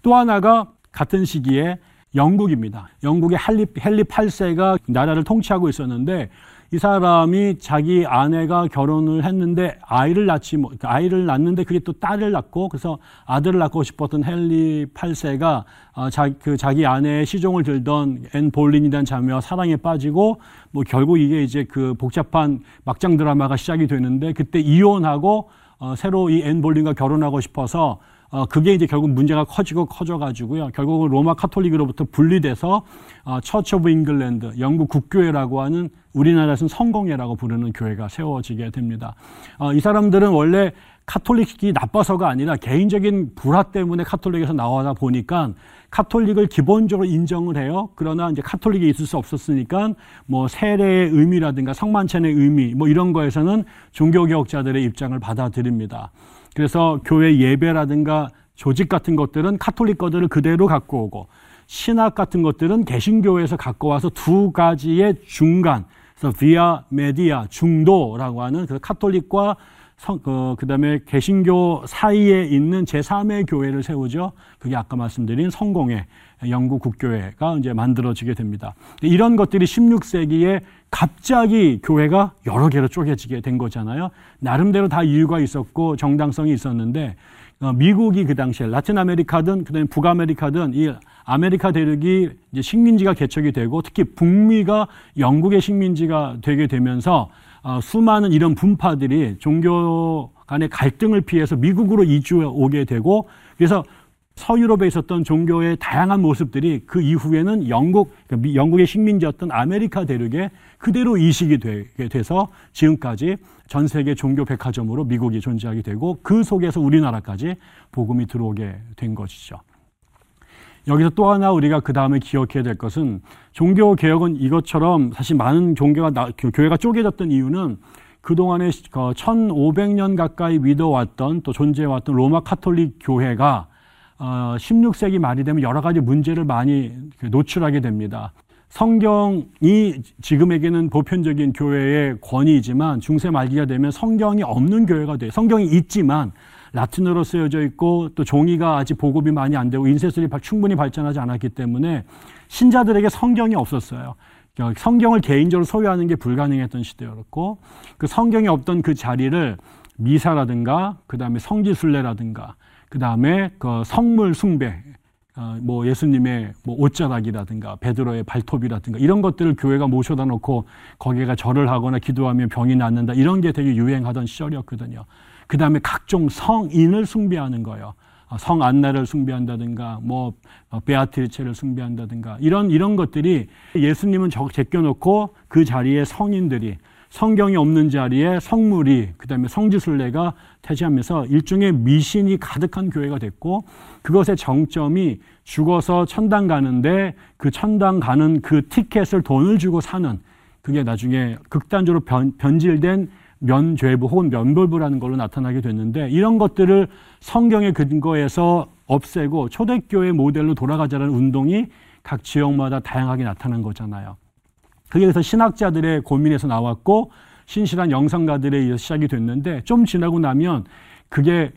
또 하나가 같은 시기에 영국입니다. 영국의 헨리, 헨리 8세가 나라를 통치하고 있었는데 이 사람이 자기 아내가 결혼을 했는데 아이를 낳지 뭐 아이를 낳는데 그게 또 딸을 낳고 그래서 아들을 낳고 싶었던 헨리 8세가 어, 자, 그 자기 아내의 시종을 들던 앤 볼린이라는 자매와 사랑에 빠지고 뭐 결국 이게 이제 그 복잡한 막장 드라마가 시작이 되는데 그때 이혼하고 어, 새로 이 앤 볼린과 결혼하고 싶어서 어, 그게 이제 결국 문제가 커지고 커져가지고요. 결국은 로마 카톨릭으로부터 분리돼서 어, Church of England, 영국 국교회라고 하는 우리나라에서는 성공회라고 부르는 교회가 세워지게 됩니다. 어, 이 사람들은 원래 카톨릭이 나빠서가 아니라 개인적인 불화 때문에 카톨릭에서 나오다 보니까 카톨릭을 기본적으로 인정을 해요. 그러나 이제 카톨릭에 있을 수 없었으니까 뭐 세례의 의미라든가 성만찬의 의미 뭐 이런 거에서는 종교개혁자들의 입장을 받아들입니다. 그래서 교회 예배라든가 조직 같은 것들은 카톨릭 거들을 그대로 갖고 오고 신학 같은 것들은 개신교에서 갖고 와서 두 가지의 중간 그래서 비아 메디아 중도라고 하는 그 카톨릭과 성, 어, 그 다음에 개신교 사이에 있는 제3의 교회를 세우죠. 그게 아까 말씀드린 성공회, 영국 국교회가 이제 만들어지게 됩니다. 이런 것들이 16세기에 갑자기 교회가 여러 개로 쪼개지게 된 거잖아요. 나름대로 다 이유가 있었고 정당성이 있었는데, 어, 미국이 그 당시에 라틴 아메리카든 그 다음에 북아메리카든 이 아메리카 대륙이 식민지가 개척이 되고 특히 북미가 영국의 식민지가 되게 되면서 어, 수많은 이런 분파들이 종교 간의 갈등을 피해서 미국으로 이주해 오게 되고 그래서 서유럽에 있었던 종교의 다양한 모습들이 그 이후에는 영국, 그러니까 영국의 식민지였던 아메리카 대륙에 그대로 이식이 되게 돼서 지금까지 전 세계 종교 백화점으로 미국이 존재하게 되고 그 속에서 우리나라까지 복음이 들어오게 된 것이죠. 여기서 또 하나 우리가 그 다음에 기억해야 될 것은 종교 개혁은 이것처럼 사실 많은 종교가 교회가 쪼개졌던 이유는 그동안에 1500년 그 가까이 믿어왔던 또 존재해왔던 로마 카톨릭 교회가 16세기 어, 말이 되면 여러 가지 문제를 많이 그 노출하게 됩니다. 성경이 지금에게는 보편적인 교회의 권위이지만 중세 말기가 되면 성경이 없는 교회가 돼요. 성경이 있지만 라틴어로 쓰여져 있고 또 종이가 아직 보급이 많이 안 되고 인쇄술이 충분히 발전하지 않았기 때문에 신자들에게 성경이 없었어요. 성경을 개인적으로 소유하는 게 불가능했던 시대였고 그 성경이 없던 그 자리를 미사라든가 그 다음에 성지순례라든가 그 다음에 그 성물 숭배 어, 뭐 예수님의 뭐 옷자락이라든가 베드로의 발톱이라든가 이런 것들을 교회가 모셔다 놓고 거기가 절을 하거나 기도하면 병이 낫는다 이런 게 되게 유행하던 시절이었거든요. 그 다음에 각종 성인을 숭배하는 거예요. 어, 성 안나를 숭배한다든가 뭐 어, 베아트리체를 숭배한다든가 이런 이런 것들이 예수님은 제껴놓고 그 자리에 성인들이 성경이 없는 자리에 성물이 그다음에 성지순례가 태지하면서 일종의 미신이 가득한 교회가 됐고 그것의 정점이 죽어서 천당 가는데 그 천당 가는 그 티켓을 돈을 주고 사는 그게 나중에 극단적으로 변, 변질된 면죄부 혹은 면벌부라는 걸로 나타나게 됐는데 이런 것들을 성경의 근거에서 없애고 초대교회 모델로 돌아가자는 운동이 각 지역마다 다양하게 나타난 거잖아요. 그게 그래서 신학자들의 고민에서 나왔고 신실한 영상가들에 의해서 시작이 됐는데 좀 지나고 나면 그게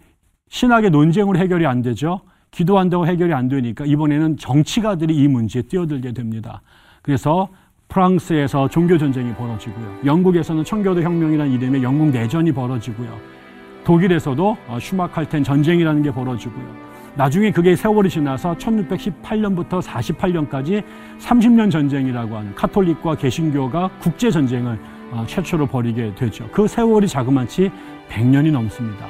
신학의 논쟁으로 해결이 안 되죠. 기도한다고 해결이 안 되니까 이번에는 정치가들이 이 문제에 뛰어들게 됩니다. 그래서 프랑스에서 종교 전쟁이 벌어지고요. 영국에서는 청교도 혁명이라는 이름의 영국 내전이 벌어지고요. 독일에서도 어, 슈마칼텐 전쟁이라는 게 벌어지고요. 나중에 그게 세월이 지나서 1618년부터 48년까지 30년 전쟁이라고 하는 카톨릭과 개신교가 국제 전쟁을 어, 최초로 벌이게 되죠. 그 세월이 자그마치 100년이 넘습니다.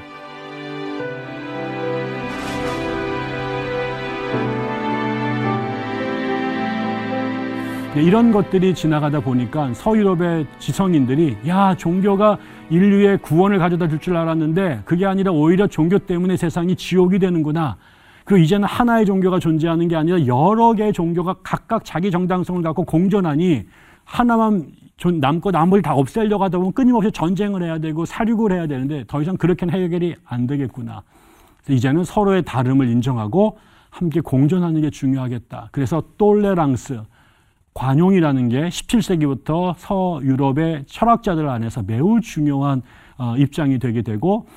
이런 것들이 지나가다 보니까 서유럽의 지성인들이 야 종교가 인류의 구원을 가져다 줄 줄 알았는데 그게 아니라 오히려 종교 때문에 세상이 지옥이 되는구나. 그리고 이제는 하나의 종교가 존재하는 게 아니라 여러 개의 종교가 각각 자기 정당성을 갖고 공존하니 하나만 남고 남을 다 없애려고 하다 보면 끊임없이 전쟁을 해야 되고 사륙을 해야 되는데 더 이상 그렇게는 해결이 안 되겠구나. 이제는 서로의 다름을 인정하고 함께 공존하는 게 중요하겠다. 그래서 똘레랑스, 관용이라는 게 17세기부터 서유럽의 철학자들 안에서 매우 중요한 어, 입장이 되게 되고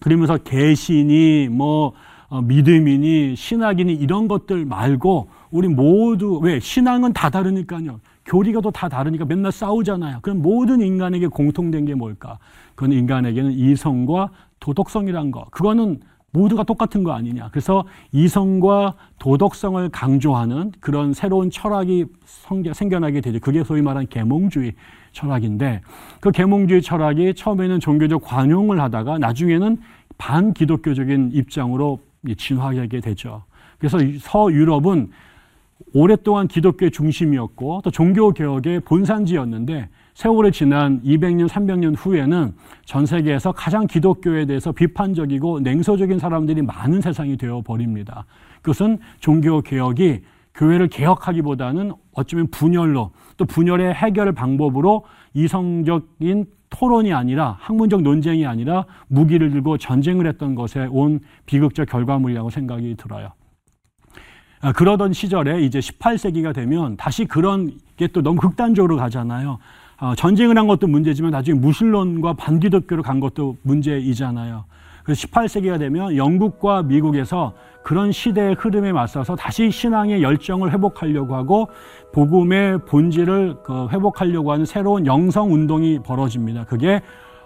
그러면서 개신이 뭐 어, 믿음이니 신학이니 이런 것들 말고 우리 모두 왜 신앙은 다 다르니까요. 교리가 또 다 다르니까 맨날 싸우잖아요. 그럼 모든 인간에게 공통된 게 뭘까? 그건 인간에게는 이성과 도덕성이란 거. 그거는 모두가 똑같은 거 아니냐. 그래서 이성과 도덕성을 강조하는 그런 새로운 철학이 생겨나게 되죠. 그게 소위 말하는 계몽주의 철학인데 그 계몽주의 철학이 처음에는 종교적 관용을 하다가 나중에는 반기독교적인 입장으로 진화하게 되죠. 그래서 서유럽은 오랫동안 기독교의 중심이었고 또 종교 개혁의 본산지였는데 세월이 지난 200년, 300년 후에는 전 세계에서 가장 기독교에 대해서 비판적이고 냉소적인 사람들이 많은 세상이 되어 버립니다. 그것은 종교 개혁이 교회를 개혁하기보다는 어쩌면 분열로 또 분열의 해결 방법으로 이성적인 토론이 아니라 학문적 논쟁이 아니라 무기를 들고 전쟁을 했던 것에 온 비극적 결과물이라고 생각이 들어요. 아, 그러던 시절에 이제 18세기가 되면 다시 그런 게 또 너무 극단적으로 가잖아요. 어, 전쟁을 한 것도 문제지만 나중에 무신론과 반기독교로 간 것도 문제이잖아요. 그래서 18세기가 되면 영국과 미국에서 그런 시대의 흐름에 맞서서 다시 신앙의 열정을 회복하려고 하고 복음의 본질을 그 회복하려고 하는 새로운 영성 운동이 벌어집니다. 그게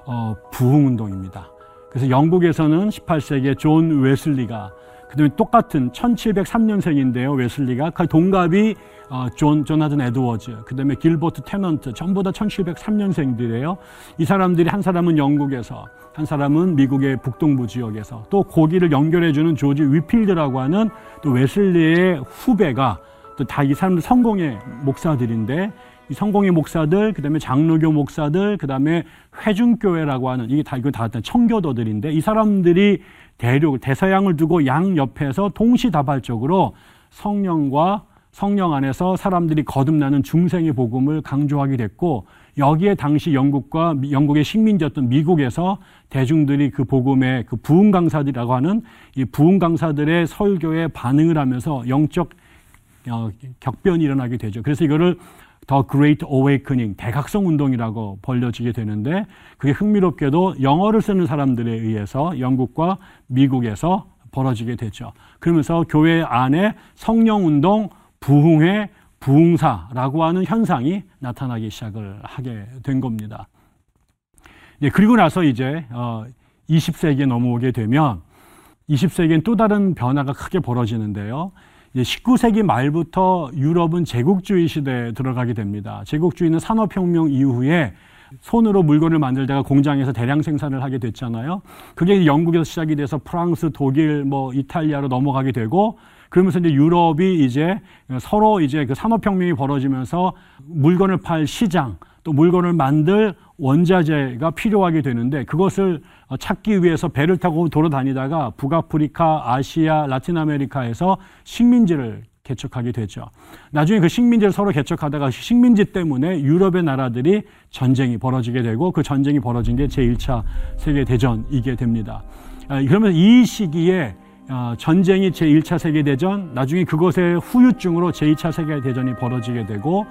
어, 부흥 운동입니다. 그래서 영국에서는 18세기에 존 웨슬리가 그다음에 똑같은 1703년생인데요. 웨슬리가 그 동갑이 어, 존 조나단 에드워즈, 그다음에 길버트 테넌트 전부 다 1703년생들이에요. 이 사람들이 한 사람은 영국에서, 한 사람은 미국의 북동부 지역에서 또 고기를 연결해 주는 조지 위필드라고 하는 또 웨슬리의 후배가 또 다 이 사람들 성공의 목사들인데 이 성공의 목사들, 그다음에 장로교 목사들, 그다음에 회중교회라고 하는 이게 다 이거 다 청교도들인데 이 사람들이 대륙 대서양을 두고 양 옆에서 동시다발적으로 성령과 성령 안에서 사람들이 거듭나는 중생의 복음을 강조하게 됐고 여기에 당시 영국과 영국의 식민지였던 미국에서 대중들이 그 복음의 그 부흥 강사들이라고 하는 이 부흥 강사들의 설교에 반응을 하면서 영적 어, 격변이 일어나게 되죠. 그래서 이거를 The Great Awakening 대각성 운동이라고 불려지게 되는데 그게 흥미롭게도 영어를 쓰는 사람들에 의해서 영국과 미국에서 벌어지게 되죠. 그러면서 교회 안에 성령 운동, 부흥회, 부흥사라고 하는 현상이 나타나기 시작을 하게 된 겁니다. 네, 그리고 나서 이제 어 20세기에 넘어오게 되면 20세기엔 또 다른 변화가 크게 벌어지는데요. 19세기 말부터 유럽은 제국주의 시대에 들어가게 됩니다. 제국주의는 산업혁명 이후에 손으로 물건을 만들다가 공장에서 대량 생산을 하게 됐잖아요. 그게 영국에서 시작이 돼서 프랑스, 독일, 뭐 이탈리아로 넘어가게 되고 그러면서 이제 유럽이 이제 서로 이제 그 산업혁명이 벌어지면서 물건을 팔 시장 또 물건을 만들 원자재가 필요하게 되는데 그것을 찾기 위해서 배를 타고 돌아다니다가 북아프리카, 아시아, 라틴 아메리카에서 식민지를 개척하게 되죠. 나중에 그 식민지를 서로 개척하다가 식민지 때문에 유럽의 나라들이 전쟁이 벌어지게 되고 그 전쟁이 벌어진 게 제1차 세계대전이게 됩니다. 아, 그러면 이 시기에 어, 전쟁이 제1차 세계대전, 나중에 그것의 후유증으로 제2차 세계대전이 벌어지게 되고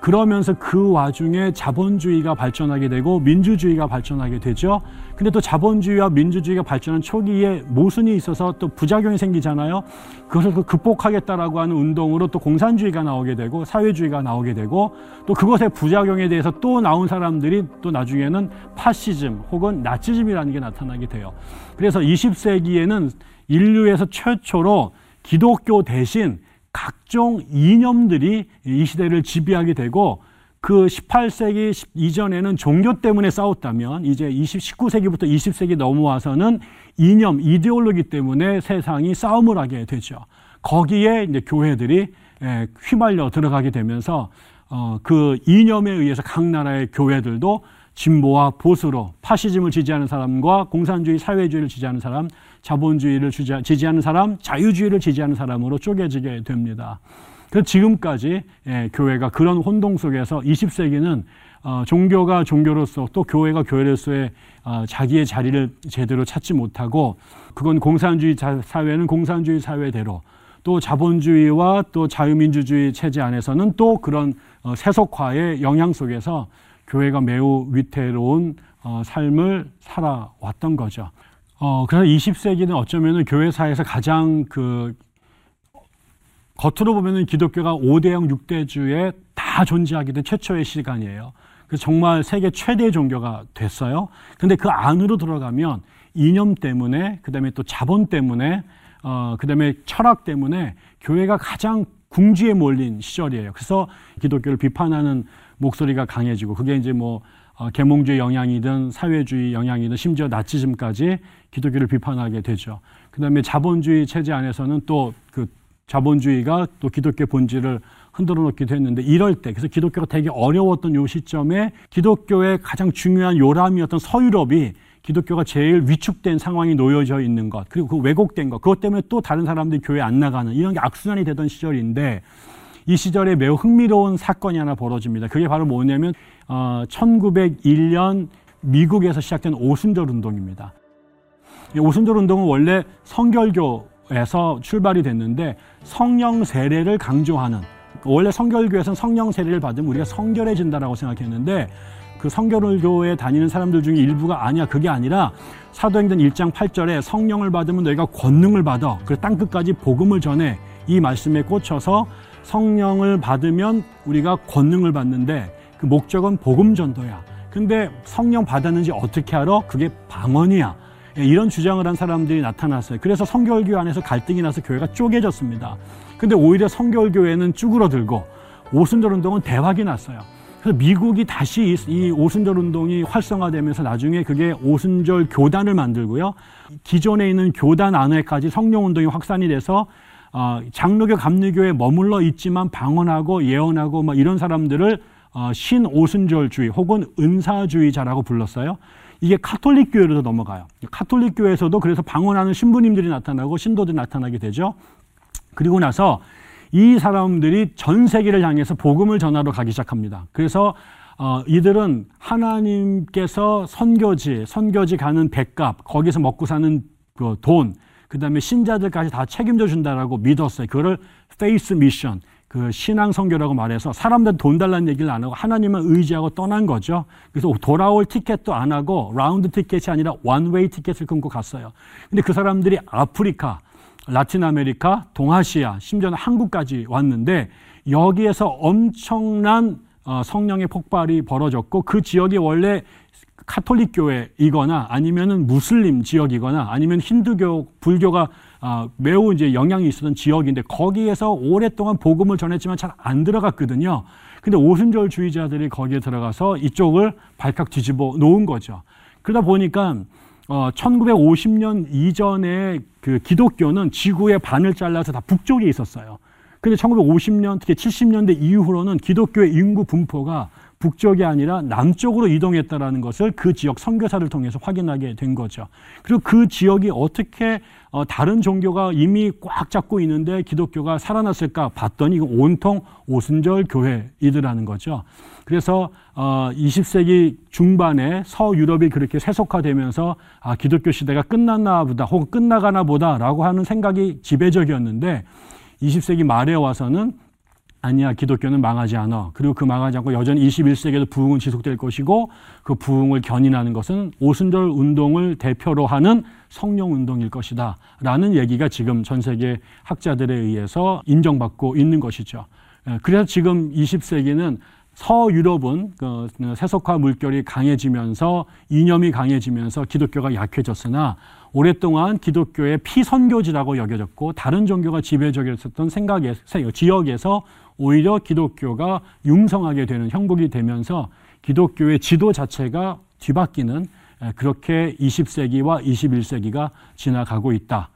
그러면서 그 와중에 자본주의가 발전하게 되고 민주주의가 발전하게 되죠. 근데 또 자본주의와 민주주의가 발전한 초기에 모순이 있어서 또 부작용이 생기잖아요. 그것을 그 극복하겠다라고 하는 운동으로 또 공산주의가 나오게 되고 사회주의가 나오게 되고 또 그것의 부작용에 대해서 또 나온 사람들이 또 나중에는 파시즘 혹은 나치즘이라는 게 나타나게 돼요. 그래서 20세기에는 인류에서 최초로 기독교 대신 각종 이념들이 이 시대를 지배하게 되고 그 18세기 이전에는 종교 때문에 싸웠다면 이제 20, 19세기부터 20세기 넘어와서는 이념, 이데올로기 때문에 세상이 싸움을 하게 되죠. 거기에 이제 교회들이 예, 휘말려 들어가게 되면서 어, 그 이념에 의해서 각 나라의 교회들도 진보와 보수로 파시즘을 지지하는 사람과 공산주의, 사회주의를 지지하는 사람, 자본주의를 지지하는 사람, 자유주의를 지지하는 사람으로 쪼개지게 됩니다. 그래서 지금까지 예, 교회가 그런 혼동 속에서 20세기는 어, 종교가 종교로서 또 교회가 교회로서의 어, 자기의 자리를 제대로 찾지 못하고 그건 공산주의 사회는 공산주의 사회대로 또 자본주의와 또 자유민주주의 체제 안에서는 또 그런 어, 세속화의 영향 속에서 교회가 매우 위태로운 어, 삶을 살아왔던 거죠. 어, 그래서 20세기는 어쩌면 교회사에서 가장 그 겉으로 보면은 기독교가 5대형 6대주에 다 존재하게 된 최초의 시간이에요. 그래서 정말 세계 최대 종교가 됐어요. 근데 그 안으로 들어가면 이념 때문에, 그 다음에 또 자본 때문에, 어, 그 다음에 철학 때문에 교회가 가장 궁지에 몰린 시절이에요. 그래서 기독교를 비판하는 목소리가 강해지고 그게 이제 뭐 어, 계몽주의 영향이든 사회주의 영향이든 심지어 나치즘까지 기독교를 비판하게 되죠. 그다음에 자본주의 체제 안에서는 또 그 자본주의가 또 기독교 본질을 흔들어 놓기도 했는데 이럴 때 그래서 기독교가 되게 어려웠던 요 시점에 기독교의 가장 중요한 요람이었던 서유럽이 기독교가 제일 위축된 상황이 놓여져 있는 것 그리고 그 왜곡된 것 그것 때문에 또 다른 사람들이 교회 안 나가는 이런 게 악순환이 되던 시절인데 이 시절에 매우 흥미로운 사건이 하나 벌어집니다. 그게 바로 뭐냐면 어, 1901년 미국에서 시작된 오순절 운동입니다. 이 오순절 운동은 원래 성결교에서 출발이 됐는데 성령 세례를 강조하는 원래 성결교에서는 성령 세례를 받으면 우리가 성결해진다라고 생각했는데 그 성결교에 다니는 사람들 중에 일부가 아니야 그게 아니라 사도행전 1장 8절에 성령을 받으면 너희가 권능을 받아 그래서 땅끝까지 복음을 전해 이 말씀에 꽂혀서 성령을 받으면 우리가 권능을 받는데 그 목적은 복음 전도야. 근데 성령 받았는지 어떻게 알아? 그게 방언이야. 예, 이런 주장을 한 사람들이 나타났어요. 그래서 성결교 안에서 갈등이 나서 교회가 쪼개졌습니다. 근데 오히려 성결교회는 쭈그러들고 오순절 운동은 대박이 났어요. 그래서 미국이 다시 이 오순절 운동이 활성화되면서 나중에 그게 오순절 교단을 만들고요. 기존에 있는 교단 안에까지 성령 운동이 확산이 돼서 어, 장로교, 감리교에 머물러 있지만 방언하고 예언하고 막 이런 사람들을 어, 신오순절주의 혹은 은사주의자라고 불렀어요. 이게 카톨릭 교회로도 넘어가요. 카톨릭 교회에서도 그래서 방언하는 신부님들이 나타나고 신도들이 나타나게 되죠. 그리고 나서 이 사람들이 전 세계를 향해서 복음을 전하러 가기 시작합니다. 그래서 어, 이들은 하나님께서 선교지, 선교지 가는 뱃값, 거기서 먹고 사는 그 돈, 그 다음에 신자들까지 다 책임져 준다라고 믿었어요. 그거를 faith mission, 그 신앙 선교라고 말해서 사람들 돈 달라는 얘기를 안 하고 하나님을 의지하고 떠난 거죠. 그래서 돌아올 티켓도 안 하고 라운드 티켓이 아니라 one-way 티켓을 끊고 갔어요. 근데 그 사람들이 아프리카, 라틴 아메리카, 동아시아, 심지어는 한국까지 왔는데 여기에서 엄청난 어, 성령의 폭발이 벌어졌고 그 지역이 원래 카톨릭 교회이거나 아니면은 무슬림 지역이거나 아니면 힌두교, 불교가 아, 매우 이제 영향이 있었던 지역인데 거기에서 오랫동안 복음을 전했지만 잘 안 들어갔거든요. 근데 오순절주의자들이 거기에 들어가서 이쪽을 발칵 뒤집어 놓은 거죠. 그러다 보니까 어, 1950년 이전에 그 기독교는 지구의 반을 잘라서 다 북쪽에 있었어요. 근데 1950년 특히 70년대 이후로는 기독교의 인구 분포가 북쪽이 아니라 남쪽으로 이동했다라는 것을 그 지역 선교사를 통해서 확인하게 된 거죠. 그리고 그 지역이 어떻게 어, 다른 종교가 이미 꽉 잡고 있는데 기독교가 살아났을까 봤더니 온통 오순절 교회이더라는 거죠. 그래서 어, 20세기 중반에 서유럽이 그렇게 세속화되면서 아, 기독교 시대가 끝났나 보다 혹은 끝나가나 보다라고 하는 생각이 지배적이었는데 20세기 말에 와서는 아니야 기독교는 망하지 않아. 그리고 그 망하지 않고 여전히 21세기에도 부흥은 지속될 것이고 그 부흥을 견인하는 것은 오순절 운동을 대표로 하는 성령 운동일 것이다. 라는 얘기가 지금 전 세계 학자들에 의해서 인정받고 있는 것이죠. 예, 그래서 지금 20세기는 서유럽은 그 세속화 물결이 강해지면서 이념이 강해지면서 기독교가 약해졌으나 오랫동안 기독교의 피선교지라고 여겨졌고 다른 종교가 지배적이었던 생각에 지역에서 오히려 기독교가 융성하게 되는 형국이 되면서 기독교의 지도 자체가 뒤바뀌는 그렇게 20세기와 21세기가 지나가고 있다.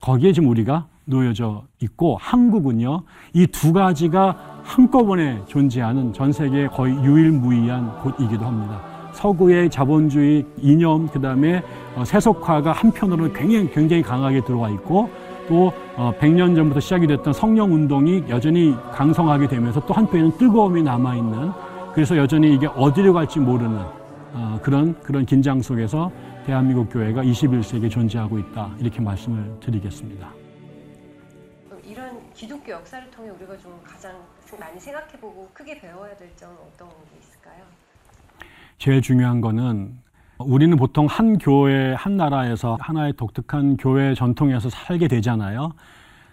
거기에 지금 우리가 놓여져 있고 한국은요 이 두 가지가 한꺼번에 존재하는 전 세계 거의 유일무이한 곳이기도 합니다. 서구의 자본주의 이념 그다음에 어, 세속화가 한편으로는 굉장히 굉장히 강하게 들어와 있고 또 100년 어, 전부터 시작이 됐던 성령 운동이 여전히 강성하게 되면서 또 한편에는 뜨거움이 남아 있는 그래서 여전히 이게 어디로 갈지 모르는 어, 그런 그런 긴장 속에서 대한민국 교회가 21세기에 존재하고 있다 이렇게 말씀을 드리겠습니다. 이런 기독교 역사를 통해 우리가 좀 가장 많이 생각해보고 크게 배워야 될 점은 어떤 게 있을까요? 제일 중요한 거는 우리는 보통 한 교회, 한 나라에서 하나의 독특한 교회 전통에서 살게 되잖아요.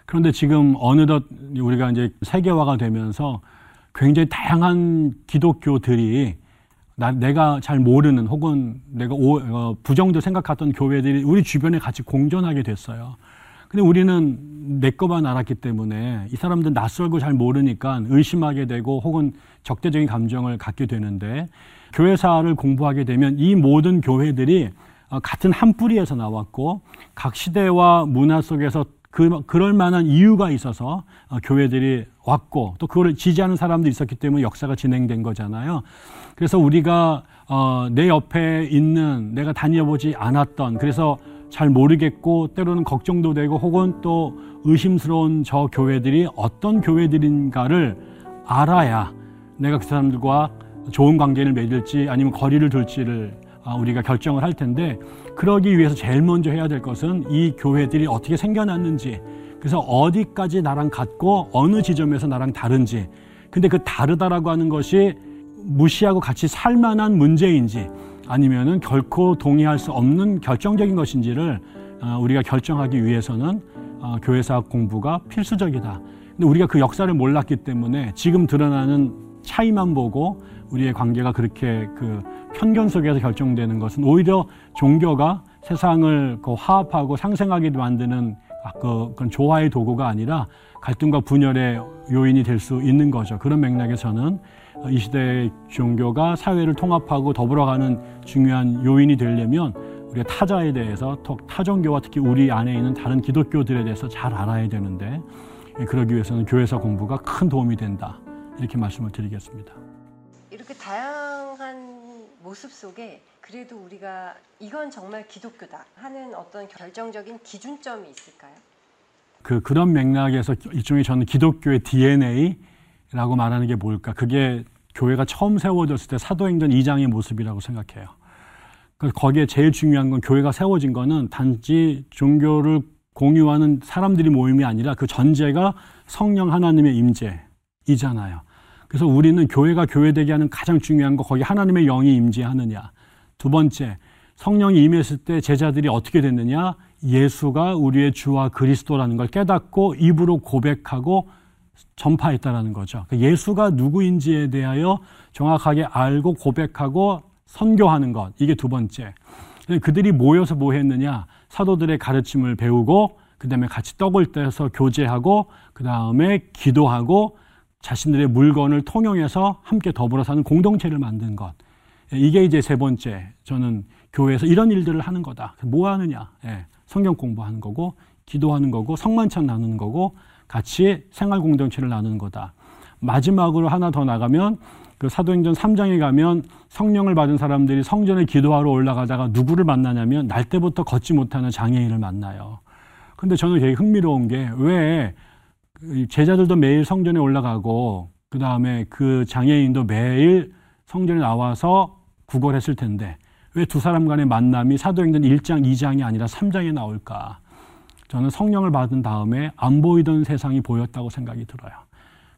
그런데 지금 어느덧 우리가 이제 세계화가 되면서 굉장히 다양한 기독교들이 나, 내가 잘 모르는 혹은 내가 오, 어, 부정도 생각했던 교회들이 우리 주변에 같이 공존하게 됐어요. 근데 우리는 내 것만 알았기 때문에 이 사람들 낯설고 잘 모르니까 의심하게 되고 혹은 적대적인 감정을 갖게 되는데 교회사를 공부하게 되면 이 모든 교회들이 어, 같은 한 뿌리에서 나왔고 각 시대와 문화 속에서 그, 그럴 만한 이유가 있어서 어, 교회들이 왔고 또 그걸 지지하는 사람들이 있었기 때문에 역사가 진행된 거잖아요. 그래서 우리가 어, 내 옆에 있는 내가 다녀보지 않았던 그래서 잘 모르겠고 때로는 걱정도 되고 혹은 또 의심스러운 저 교회들이 어떤 교회들인가를 알아야 내가 그 사람들과 좋은 관계를 맺을지 아니면 거리를 둘지를 아, 우리가 결정을 할 텐데 그러기 위해서 제일 먼저 해야 될 것은 이 교회들이 어떻게 생겨났는지 그래서 어디까지 나랑 같고 어느 지점에서 나랑 다른지. 근데 그 다르다라고 하는 것이 무시하고 같이 살 만한 문제인지 아니면은 결코 동의할 수 없는 결정적인 것인지를 아, 우리가 결정하기 위해서는 아, 교회사 공부가 필수적이다. 근데 우리가 그 역사를 몰랐기 때문에 지금 드러나는 차이만 보고 우리의 관계가 그렇게 그 편견 속에서 결정되는 것은 오히려 종교가 세상을 그 화합하고 상생하게 만드는 그, 그런 조화의 도구가 아니라 갈등과 분열의 요인이 될 수 있는 거죠. 그런 맥락에서는 이 시대의 종교가 사회를 통합하고 더불어가는 중요한 요인이 되려면 우리가 타자에 대해서 타종교와 특히 우리 안에 있는 다른 기독교들에 대해서 잘 알아야 되는데 그러기 위해서는 교회사 공부가 큰 도움이 된다. 이렇게 말씀을 드리겠습니다. 이렇게 다양한 모습 속에 그래도 우리가 이건 정말 기독교다 하는 어떤 결정적인 기준점이 있을까요? 그 그런 맥락에서 일종의 저는 기독교의 DNA라고 말하는 게 뭘까? 그게 교회가 처음 세워졌을 때 사도행전 2장의 모습이라고 생각해요. 그 거기에 제일 중요한 건 교회가 세워진 거는 단지 종교를 공유하는 사람들이 모임이 아니라 그 전제가 성령 하나님의 임재이잖아요. 그래서 우리는 교회가 교회되게 하는 가장 중요한 거 거기 하나님의 영이 임재하느냐. 두 번째, 성령이 임했을 때 제자들이 어떻게 됐느냐? 예수가 우리의 주와 그리스도라는 걸 깨닫고 입으로 고백하고 전파했다라는 거죠. 그러니까 예수가 누구인지에 대하여 정확하게 알고 고백하고 선교하는 것. 이게 두 번째. 그들이 모여서 뭐 했느냐? 사도들의 가르침을 배우고 그 다음에 같이 떡을 떼서 교제하고 그 다음에 기도하고 자신들의 물건을 통용해서 함께 더불어 사는 공동체를 만든 것. 이게 이제 세 번째 저는 교회에서 이런 일들을 하는 거다. 뭐 하느냐? 예, 성경 공부하는 거고 기도하는 거고 성만찬 나누는 거고 같이 생활 공동체를 나누는 거다. 마지막으로 하나 더 나가면 그 사도행전 3장에 가면 성령을 받은 사람들이 성전에 기도하러 올라가다가 누구를 만나냐면 날 때부터 걷지 못하는 장애인을 만나요. 근데 저는 되게 흥미로운 게 왜 제자들도 매일 성전에 올라가고 그 다음에 그 장애인도 매일 성전에 나와서 구걸했을 텐데 왜 두 사람 간의 만남이 사도행전 1장, 2장이 아니라 3장에 나올까? 저는 성령을 받은 다음에 안 보이던 세상이 보였다고 생각이 들어요.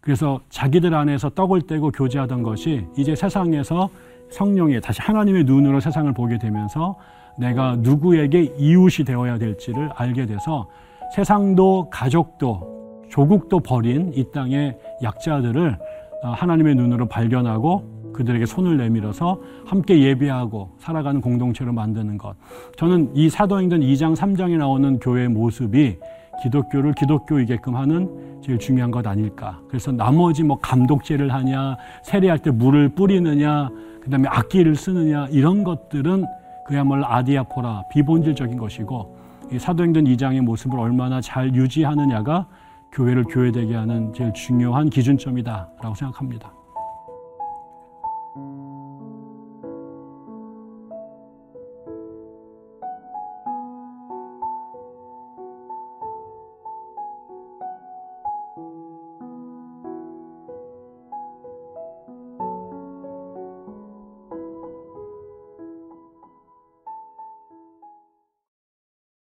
그래서 자기들 안에서 떡을 떼고 교제하던 것이 이제 세상에서 성령의 다시 하나님의 눈으로 세상을 보게 되면서 내가 누구에게 이웃이 되어야 될지를 알게 돼서 세상도 가족도 조국도 버린 이 땅의 약자들을 어, 하나님의 눈으로 발견하고 그들에게 손을 내밀어서 함께 예배하고 살아가는 공동체로 만드는 것. 저는 이 사도행전 2장, 3장에 나오는 교회의 모습이 기독교를 기독교이게끔 하는 제일 중요한 것 아닐까. 그래서 나머지 뭐 감독제를 하냐, 세례할 때 물을 뿌리느냐, 그 다음에 악기를 쓰느냐, 이런 것들은 그야말로 아디아포라, 비본질적인 것이고, 이 사도행전 2장의 모습을 얼마나 잘 유지하느냐가 교회를 교회되게 하는 제일 중요한 기준점이다라고 생각합니다.